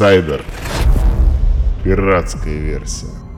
Инсайдер. Пиратская версия.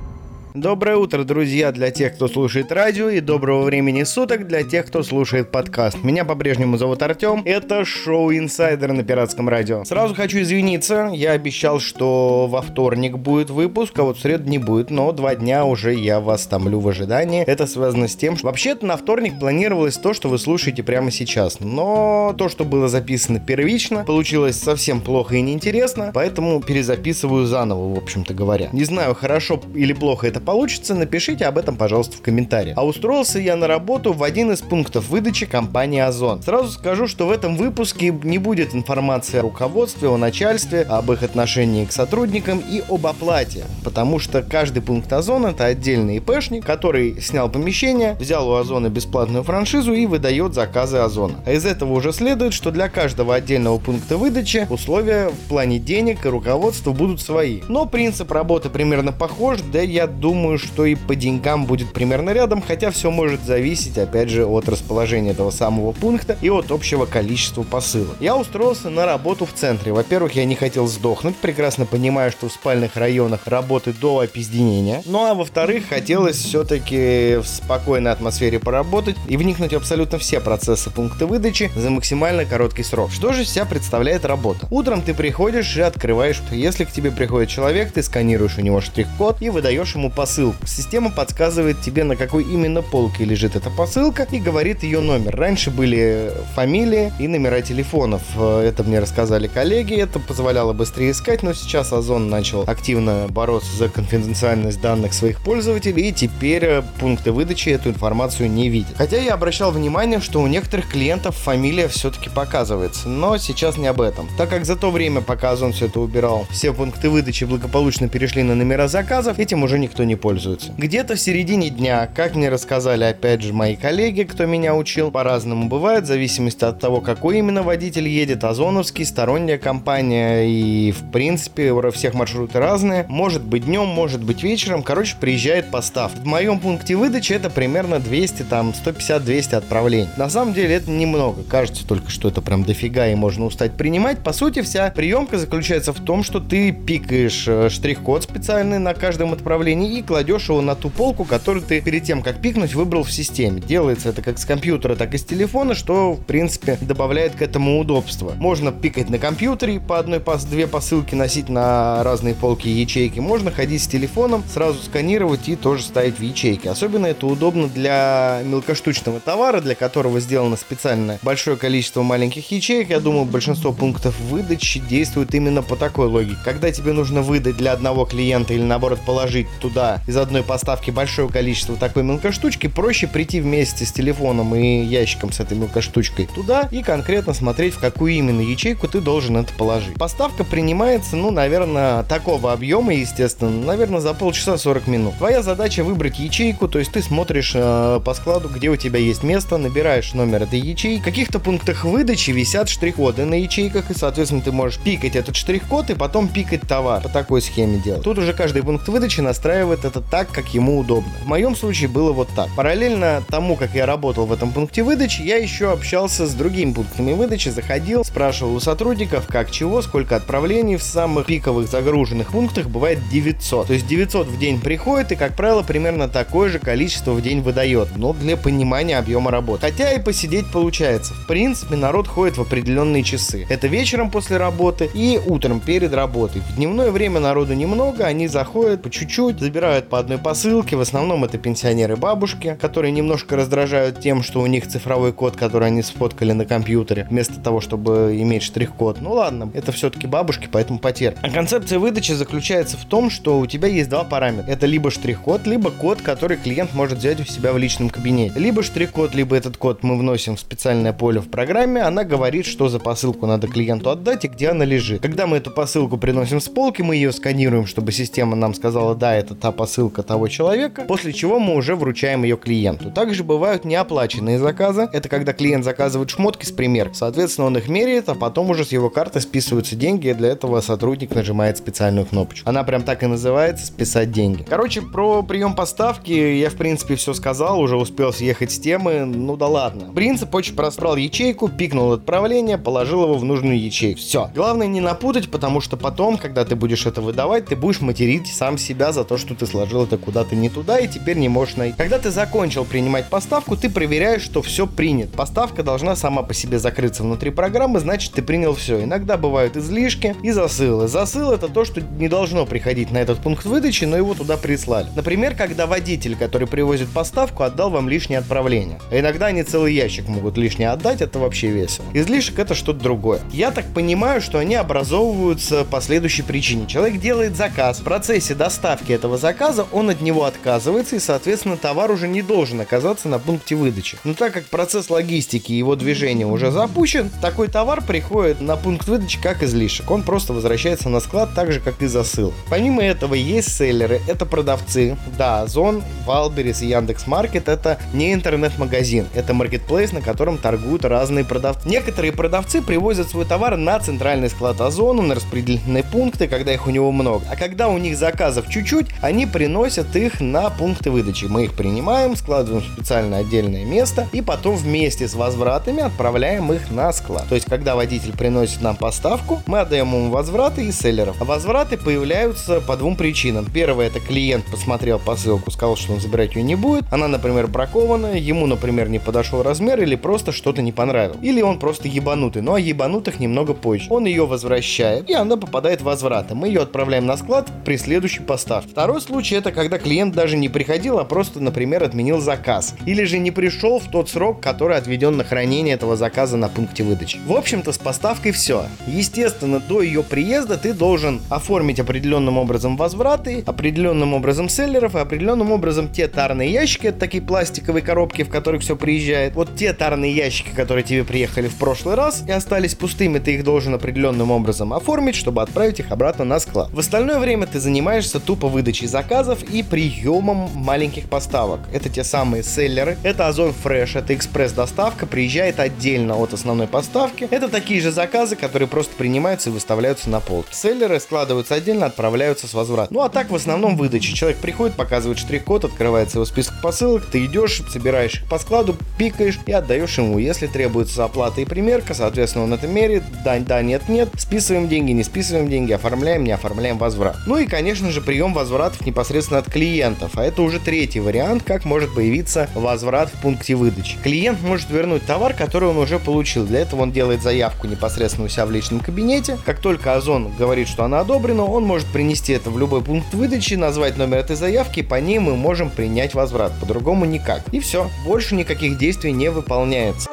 Доброе утро, друзья, для тех, кто слушает радио, и доброго времени суток для тех, кто слушает подкаст. Меня по-прежнему зовут Артем. Это шоу «Инсайдер» на Пиратском радио. Сразу хочу извиниться, я обещал, что во вторник будет выпуск, а вот в среду не будет, но два дня уже я вас томлю в ожидании. Это связано с тем, что вообще-то на вторник планировалось то, что вы слушаете прямо сейчас. Но то, что было записано первично, получилось совсем плохо и неинтересно, поэтому перезаписываю заново, в общем-то говоря. Не знаю, хорошо или плохо это получится, напишите об этом, пожалуйста, в комментариях. А устроился я на работу в один из пунктов выдачи компании Озон. Сразу скажу, что в этом выпуске не будет информации о руководстве, о начальстве, об их отношении к сотрудникам и об оплате, потому что каждый пункт Озон это отдельный ИПшник, который снял помещение, взял у Озона бесплатную франшизу и выдает заказы Озона. А из этого уже следует, что для каждого отдельного пункта выдачи условия в плане денег и руководства будут свои. Но принцип работы примерно похож, да я думаю, думаю, что и по деньгам будет примерно рядом, хотя все может зависеть, опять же, от расположения этого самого пункта и от общего количества посылок. Я устроился на работу в центре. Во-первых, я не хотел сдохнуть, прекрасно понимая, что в спальных районах работы до опизденения. Ну а во-вторых, хотелось все-таки в спокойной атмосфере поработать и вникнуть в абсолютно все процессы пункта выдачи за максимально короткий срок. Что же себя представляет работа? Утром ты приходишь и открываешь, если к тебе приходит человек, ты сканируешь у него штрих-код и выдаешь ему посылку. Система подсказывает тебе, на какой именно полке лежит эта посылка и говорит ее номер. Раньше были фамилии и номера телефонов. Это мне рассказали коллеги, это позволяло быстрее искать, но сейчас Озон начал активно бороться за конфиденциальность данных своих пользователей, и теперь пункты выдачи эту информацию не видят. Хотя я обращал внимание, что у некоторых клиентов фамилия все-таки показывается, но сейчас не об этом. Так как за то время, пока Озон все это убирал, все пункты выдачи благополучно перешли на номера заказов, этим уже никто не не пользуются. Где-то в середине дня, как мне рассказали опять же мои коллеги, кто меня учил, по-разному бывает, в зависимости от того, какой именно водитель едет, озоновский, сторонняя компания и в принципе всех маршруты разные. Может быть днем, может быть вечером, короче, приезжает постав. В моем пункте выдачи это примерно 200, там 150-200 отправлений. На самом деле это немного, кажется только, что это прям дофига и можно устать принимать. По сути, вся приемка заключается в том, что ты пикаешь э, штрих-код специальный на каждом отправлении и кладешь его на ту полку, которую ты перед тем, как пикнуть, выбрал в системе. Делается это как с компьютера, так и с телефона, что, в принципе, добавляет к этому удобства. Можно пикать на компьютере, по одной, по две посылки носить на разные полки и ячейки. Можно ходить с телефоном, сразу сканировать и тоже ставить в ячейки. Особенно это удобно для мелкоштучного товара, для которого сделано специально большое количество маленьких ячеек. Я думаю, большинство пунктов выдачи действует именно по такой логике. Когда тебе нужно выдать для одного клиента или наоборот положить туда из одной поставки большое количество такой мелкоштучки, проще прийти вместе с телефоном и ящиком с этой мелкоштучкой туда и конкретно смотреть, в какую именно ячейку ты должен это положить. Поставка принимается, ну, наверное, такого объема, естественно, наверное, за полчаса 40 минут. Твоя задача выбрать ячейку, то есть ты смотришь э, по складу, где у тебя есть место, набираешь номер этой ячейки. В каких-то пунктах выдачи висят штрих-коды на ячейках, и, соответственно, ты можешь пикать этот штрих-код и потом пикать товар. По такой схеме делать. Тут уже каждый пункт выдачи настраивает это так, как ему удобно. В моем случае было вот так. Параллельно тому, как я работал в этом пункте выдачи, я еще общался с другими пунктами выдачи, заходил, спрашивал у сотрудников, как чего, сколько отправлений. В самых пиковых загруженных пунктах бывает 900. То есть 900 в день приходит и, как правило, примерно такое же количество в день выдает. Но для понимания объема работы. Хотя и посидеть получается. В принципе, народ ходит в определенные часы. Это вечером после работы и утром перед работой. В дневное время народу немного, они заходят по чуть-чуть, забирают по одной посылке. В основном это пенсионеры бабушки, которые немножко раздражают тем, что у них цифровой код, который они сфоткали на компьютере, вместо того, чтобы иметь штрих-код. Ну ладно, это все-таки бабушки, поэтому потерь. А концепция выдачи заключается в том, что у тебя есть два параметра. Это либо штрих-код, либо код, который клиент может взять у себя в личном кабинете. Либо штрих-код, либо этот код мы вносим в специальное поле в программе. Она говорит, что за посылку надо клиенту отдать и где она лежит. Когда мы эту посылку приносим с полки, мы ее сканируем, чтобы система нам сказала, да, это та посылка того человека, после чего мы уже вручаем ее клиенту. Также бывают неоплаченные заказы. Это когда клиент заказывает шмотки с примерки. Соответственно, он их меряет, а потом уже с его карты списываются деньги, и для этого сотрудник нажимает специальную кнопочку. Она прям так и называется «списать деньги». Короче, про прием поставки я, в принципе, все сказал, уже успел съехать с темы, ну да ладно. Принцип очень прострал ячейку, пикнул отправление, положил его в нужную ячейку. Все. Главное не напутать, потому что потом, когда ты будешь это выдавать, ты будешь материть сам себя за то, что ты сложил это куда-то не туда и теперь не можешь найти. Когда ты закончил принимать поставку, ты проверяешь, что все принят. Поставка должна сама по себе закрыться внутри программы, значит ты принял все. Иногда бывают излишки и засылы. Засыл это то, что не должно приходить на этот пункт выдачи, но его туда прислали. Например, когда водитель, который привозит поставку, отдал вам лишнее отправление. А иногда они целый ящик могут лишнее отдать, это вообще весело. Излишек это что-то другое. Я так понимаю, что они образовываются по следующей причине. Человек делает заказ, в процессе доставки этого заказа он от него отказывается и, соответственно, товар уже не должен оказаться на пункте выдачи. Но так как процесс логистики и его движения уже запущен, такой товар приходит на пункт выдачи как излишек. Он просто возвращается на склад так же, как и засыл. Помимо этого есть селлеры, это продавцы. Да, Озон, Валберис и Яндекс.Маркет это не интернет-магазин, это маркетплейс, на котором торгуют разные продавцы. Некоторые продавцы привозят свой товар на центральный склад Озона, на распределенные пункты, когда их у него много. А когда у них заказов чуть-чуть, они приносят их на пункты выдачи. Мы их принимаем, складываем в специальное отдельное место и потом вместе с возвратами отправляем их на склад. То есть, когда водитель приносит нам поставку, мы отдаем ему возвраты и селлеров. А возвраты появляются по двум причинам. Первое, это клиент посмотрел посылку, сказал, что он забирать ее не будет. Она, например, бракована, ему, например, не подошел размер или просто что-то не понравилось. Или он просто ебанутый, ну а ебанутых немного позже. Он ее возвращает, и она попадает в возвраты. Мы ее отправляем на склад при следующей поставке. Второй случай, это когда клиент даже не приходил, а просто, например, отменил заказ. Или же не пришел в тот срок, который отведен на хранение этого заказа на пункте выдачи. В общем-то, с поставкой все. Естественно, до ее приезда ты должен оформить определенным образом возвраты, определенным образом селлеров и определенным образом те тарные ящики, это такие пластиковые коробки, в которых все приезжает. Вот те тарные ящики, которые тебе приехали в прошлый раз и остались пустыми, ты их должен определенным образом оформить, чтобы отправить их обратно на склад. В остальное время ты занимаешься тупо выдачей заказов и приемом маленьких поставок. Это те самые селлеры, это Озон Fresh, это экспресс-доставка, приезжает отдельно от основной поставки. Это такие же заказы, которые просто принимаются и выставляются на полке. Селлеры складываются отдельно, отправляются с возвратом. Ну а так в основном выдача. Человек приходит, показывает штрих-код, открывается его список посылок, ты идешь, собираешь их по складу, пикаешь и отдаешь ему. Если требуется оплата и примерка, соответственно, он это мерит, да, да, нет, нет, списываем деньги, не списываем деньги, оформляем, не оформляем возврат. Ну и, конечно же, прием возвратов непосредственно от клиентов, а это уже третий вариант, как может появиться возврат в пункте выдачи. Клиент может вернуть товар, который он уже получил. Для этого он делает заявку непосредственно у себя в личном кабинете. Как только Озон говорит, что она одобрена, он может принести это в любой пункт выдачи, назвать номер этой заявки, и по ней мы можем принять возврат. По-другому никак. И все. Больше никаких действий не выполняется.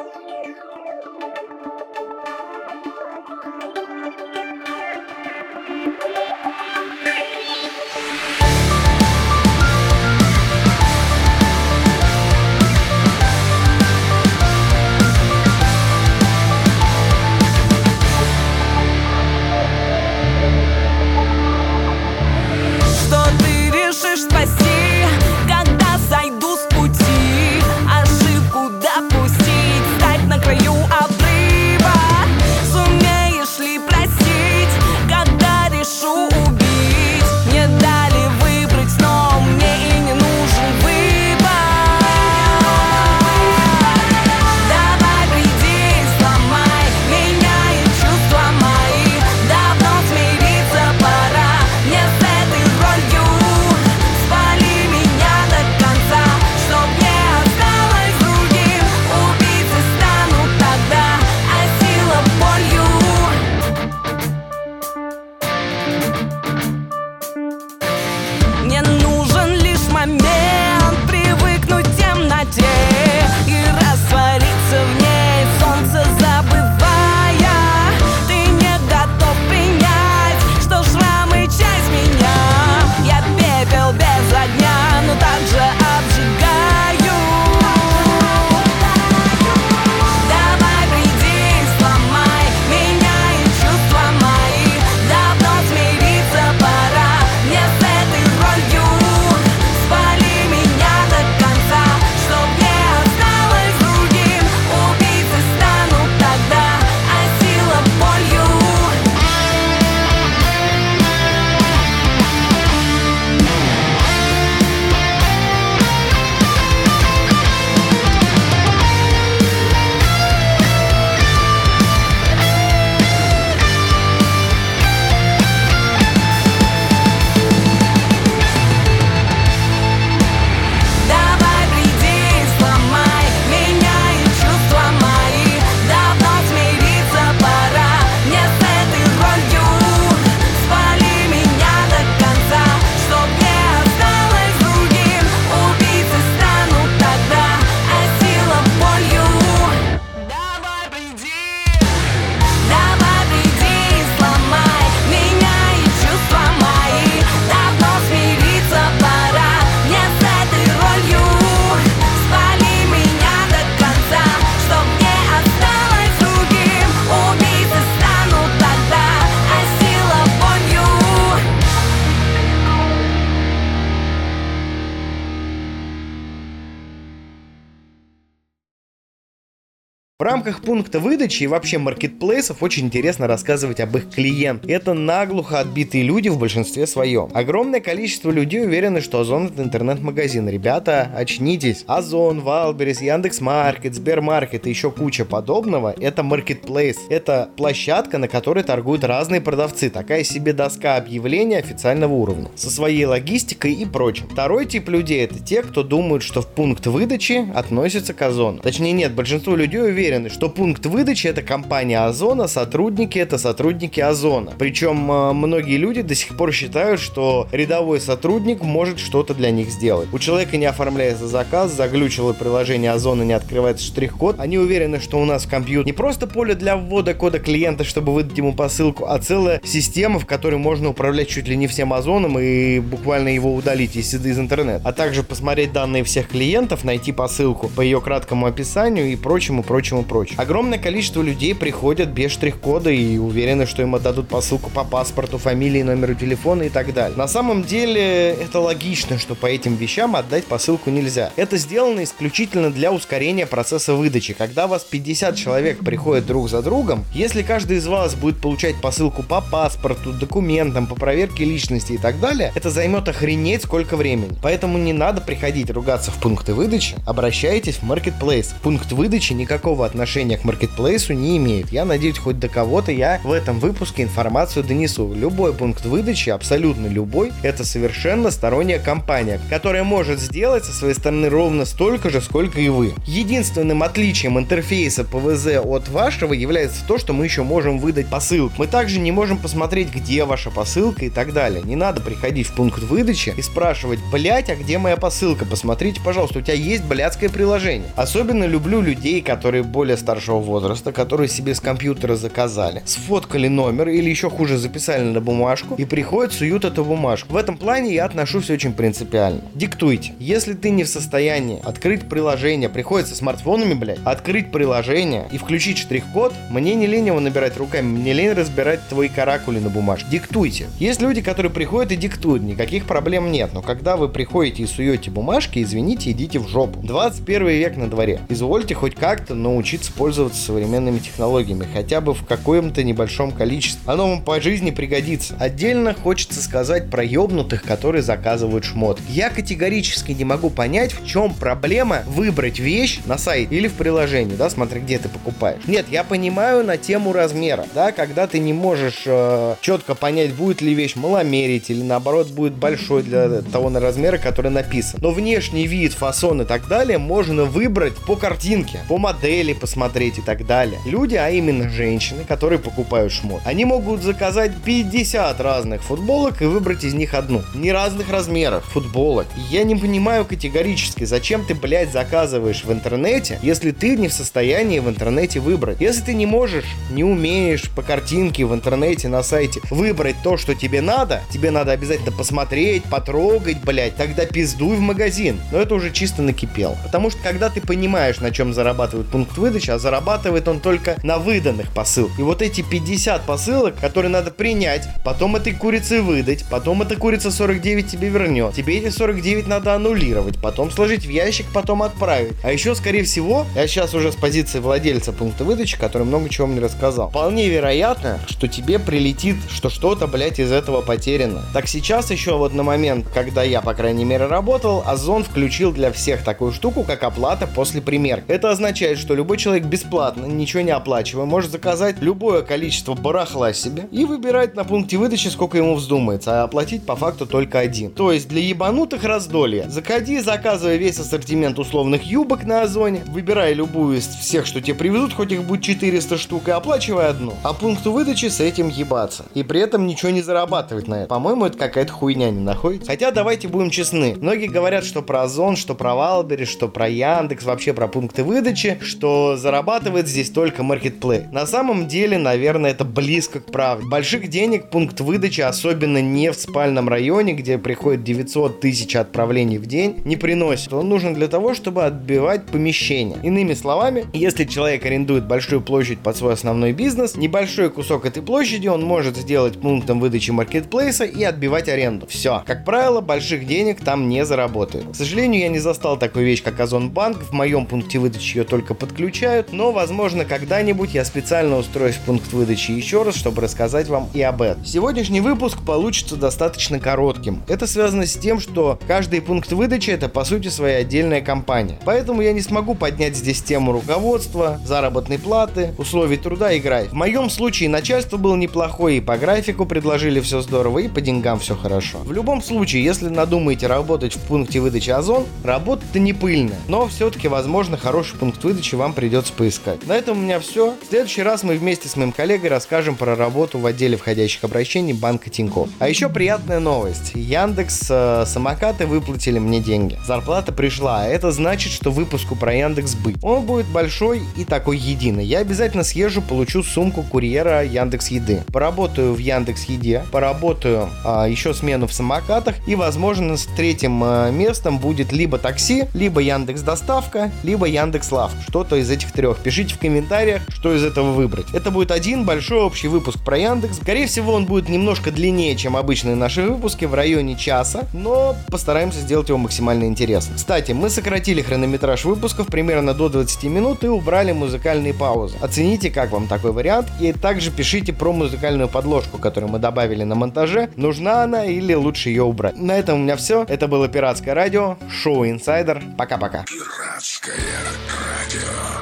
В рамках пункта выдачи и вообще маркетплейсов очень интересно рассказывать об их клиентах. Это наглухо отбитые люди в большинстве своем. Огромное количество людей уверены, что Озон это интернет-магазин. Ребята, очнитесь. Озон, Валберис, Яндекс.Маркет, Сбермаркет и еще куча подобного – это маркетплейс. Это площадка, на которой торгуют разные продавцы. Такая себе доска объявлений официального уровня. Со своей логистикой и прочим. Второй тип людей – это те, кто думают, что в пункт выдачи относится к Озону. Точнее нет, большинство людей уверены, что пункт выдачи это компания Озона, сотрудники это сотрудники Озона. Причем э, многие люди до сих пор считают, что рядовой сотрудник может что-то для них сделать. У человека не оформляется заказ, заглючило приложение Озона, не открывается штрих-код. Они уверены, что у нас в компьютере не просто поле для ввода кода клиента, чтобы выдать ему посылку, а целая система, в которой можно управлять чуть ли не всем Озоном и буквально его удалить из, из интернета. А также посмотреть данные всех клиентов, найти посылку по ее краткому описанию и прочему, прочему, прочему. Огромное количество людей приходят без штрих-кода и уверены, что им отдадут посылку по паспорту, фамилии, номеру телефона и так далее. На самом деле это логично, что по этим вещам отдать посылку нельзя. Это сделано исключительно для ускорения процесса выдачи. Когда вас 50 человек приходят друг за другом, если каждый из вас будет получать посылку по паспорту, документам, по проверке личности и так далее, это займет охренеть сколько времени. Поэтому не надо приходить ругаться в пункты выдачи, обращайтесь в Marketplace. Пункт выдачи никакого отношения к Marketplace не имеет. Я надеюсь, хоть до кого-то я в этом выпуске информацию донесу. Любой пункт выдачи, абсолютно любой, это совершенно сторонняя компания, которая может сделать со своей стороны ровно столько же, сколько и вы. Единственным отличием интерфейса ПВЗ от вашего является то, что мы еще можем выдать посылку. Мы также не можем посмотреть, где ваша посылка и так далее. Не надо приходить в пункт выдачи и спрашивать, блять, а где моя посылка? Посмотрите, пожалуйста, у тебя есть блядское приложение. Особенно люблю людей, которые более старшего возраста, которые себе с компьютера заказали, сфоткали номер или еще хуже записали на бумажку и приходят, суют эту бумажку. В этом плане я отношусь очень принципиально. Диктуйте. Если ты не в состоянии открыть приложение, приходится смартфонами, блядь, открыть приложение и включить штрих-код, мне не лень его набирать руками, мне лень разбирать твои каракули на бумажке. Диктуйте. Есть люди, которые приходят и диктуют, никаких проблем нет, но когда вы приходите и суете бумажки, извините, идите в жопу. 21 век на дворе. Извольте хоть как-то научиться пользоваться современными технологиями, хотя бы в каком-то небольшом количестве. Оно вам по жизни пригодится. Отдельно хочется сказать про ёбнутых, которые заказывают шмот. Я категорически не могу понять, в чем проблема выбрать вещь на сайте или в приложении, да, смотри, где ты покупаешь. Нет, я понимаю на тему размера, да, когда ты не можешь э, четко понять, будет ли вещь маломерить или наоборот будет большой для того на размера, который написан. Но внешний вид, фасон и так далее можно выбрать по картинке, по модели посмотреть и так далее. Люди, а именно женщины, которые покупают шмот, они могут заказать 50 разных футболок и выбрать из них одну. Не разных размеров футболок. Я не понимаю категорически, зачем ты, блядь, заказываешь в интернете, если ты не в состоянии в интернете выбрать. Если ты не можешь, не умеешь по картинке в интернете на сайте выбрать то, что тебе надо, тебе надо обязательно посмотреть, потрогать, блядь, тогда пиздуй в магазин. Но это уже чисто накипел. Потому что когда ты понимаешь, на чем зарабатывает пункт выдачи, а зарабатывает он только на выданных посылках. И вот эти 50 посылок, которые надо принять, потом этой курице выдать, потом эта курица 49 тебе вернет. Тебе эти 49 надо аннулировать, потом сложить в ящик, потом отправить. А еще, скорее всего, я сейчас уже с позиции владельца пункта выдачи, который много чего мне рассказал. Вполне вероятно, что тебе прилетит, что что-то, блядь, из этого потеряно. Так сейчас еще вот на момент, когда я, по крайней мере, работал, Озон включил для всех такую штуку, как оплата после примерки. Это означает, что любой человек бесплатно, ничего не оплачивая, может заказать любое количество барахла себе и выбирать на пункте выдачи, сколько ему вздумается, а оплатить по факту только один. То есть для ебанутых раздолья. Заходи, заказывай весь ассортимент условных юбок на Озоне, выбирай любую из всех, что тебе привезут, хоть их будет 400 штук, и оплачивай одну. А пункту выдачи с этим ебаться. И при этом ничего не зарабатывать на это. По-моему, это какая-то хуйня не находится. Хотя давайте будем честны. Многие говорят, что про Озон, что про Валбери, что про Яндекс, вообще про пункты выдачи, что зарабатывает здесь только Marketplace. На самом деле, наверное, это близко к правде. Больших денег пункт выдачи, особенно не в спальном районе, где приходит 900 тысяч отправлений в день, не приносит. Он нужен для того, чтобы отбивать помещение. Иными словами, если человек арендует большую площадь под свой основной бизнес, небольшой кусок этой площади он может сделать пунктом выдачи маркетплейса и отбивать аренду. Все. Как правило, больших денег там не заработает. К сожалению, я не застал такую вещь, как Озон Банк. В моем пункте выдачи ее только подключили включают, но, возможно, когда-нибудь я специально устроюсь в пункт выдачи еще раз, чтобы рассказать вам и об этом. Сегодняшний выпуск получится достаточно коротким. Это связано с тем, что каждый пункт выдачи это по сути своя отдельная компания. Поэтому я не смогу поднять здесь тему руководства, заработной платы, условий труда и графика. В моем случае начальство было неплохое и по графику предложили все здорово, и по деньгам все хорошо. В любом случае, если надумаете работать в пункте выдачи Озон, работа-то не пыльная, но все-таки, возможно, хороший пункт выдачи вам придется поискать. На этом у меня все. В следующий раз мы вместе с моим коллегой расскажем про работу в отделе входящих обращений банка Тинькофф. А еще приятная новость. Яндекс э, самокаты выплатили мне деньги. Зарплата пришла, а это значит, что выпуску про Яндекс быть. Он будет большой и такой единый. Я обязательно съезжу, получу сумку курьера Яндекс Еды. Поработаю в Яндекс Еде, поработаю а, еще смену в самокатах и, возможно, с третьим а, местом будет либо такси, либо Яндекс Доставка, либо Яндекс Лав. Что-то из этих трех. Пишите в комментариях, что из этого выбрать. Это будет один большой общий выпуск про Яндекс. Скорее всего, он будет немножко длиннее, чем обычные наши выпуски, в районе часа, но постараемся сделать его максимально интересным. Кстати, мы сократили хронометраж выпусков примерно до 20 минут и убрали музыкальные паузы. Оцените, как вам такой вариант, и также пишите про музыкальную подложку, которую мы добавили на монтаже. Нужна она или лучше ее убрать. На этом у меня все. Это было Пиратское радио, шоу Инсайдер. Пока-пока. Пиратское радио.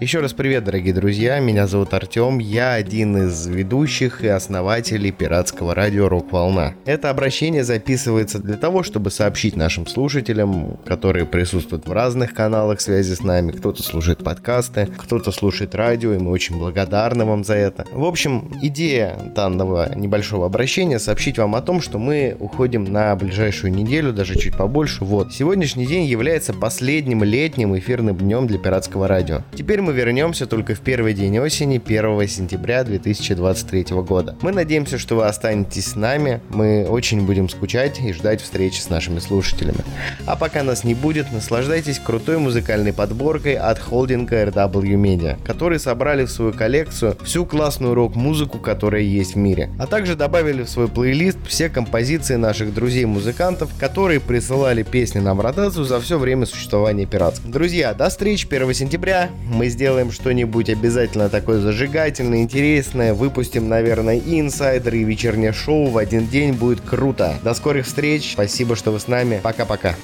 Еще раз привет, дорогие друзья, меня зовут Артем, я один из ведущих и основателей пиратского радио «Рок Волна». Это обращение записывается для того, чтобы сообщить нашим слушателям, которые присутствуют в разных каналах связи с нами, кто-то слушает подкасты, кто-то слушает радио, и мы очень благодарны вам за это. В общем, идея данного небольшого обращения сообщить вам о том, что мы уходим на ближайшую неделю, даже чуть побольше. Вот, сегодняшний день является последним летним эфирным днем для пиратского радио. Теперь мы вернемся только в первый день осени, 1 сентября 2023 года. Мы надеемся, что вы останетесь с нами, мы очень будем скучать и ждать встречи с нашими слушателями. А пока нас не будет, наслаждайтесь крутой музыкальной подборкой от холдинга RW Media, которые собрали в свою коллекцию всю классную рок-музыку, которая есть в мире, а также добавили в свой плейлист все композиции наших друзей-музыкантов, которые присылали песни нам в ротацию за все время существования пиратского. Друзья, до встречи 1 сентября, сделаем что-нибудь обязательно такое зажигательное, интересное. Выпустим, наверное, и инсайдер, и вечернее шоу в один день. Будет круто. До скорых встреч. Спасибо, что вы с нами. Пока-пока.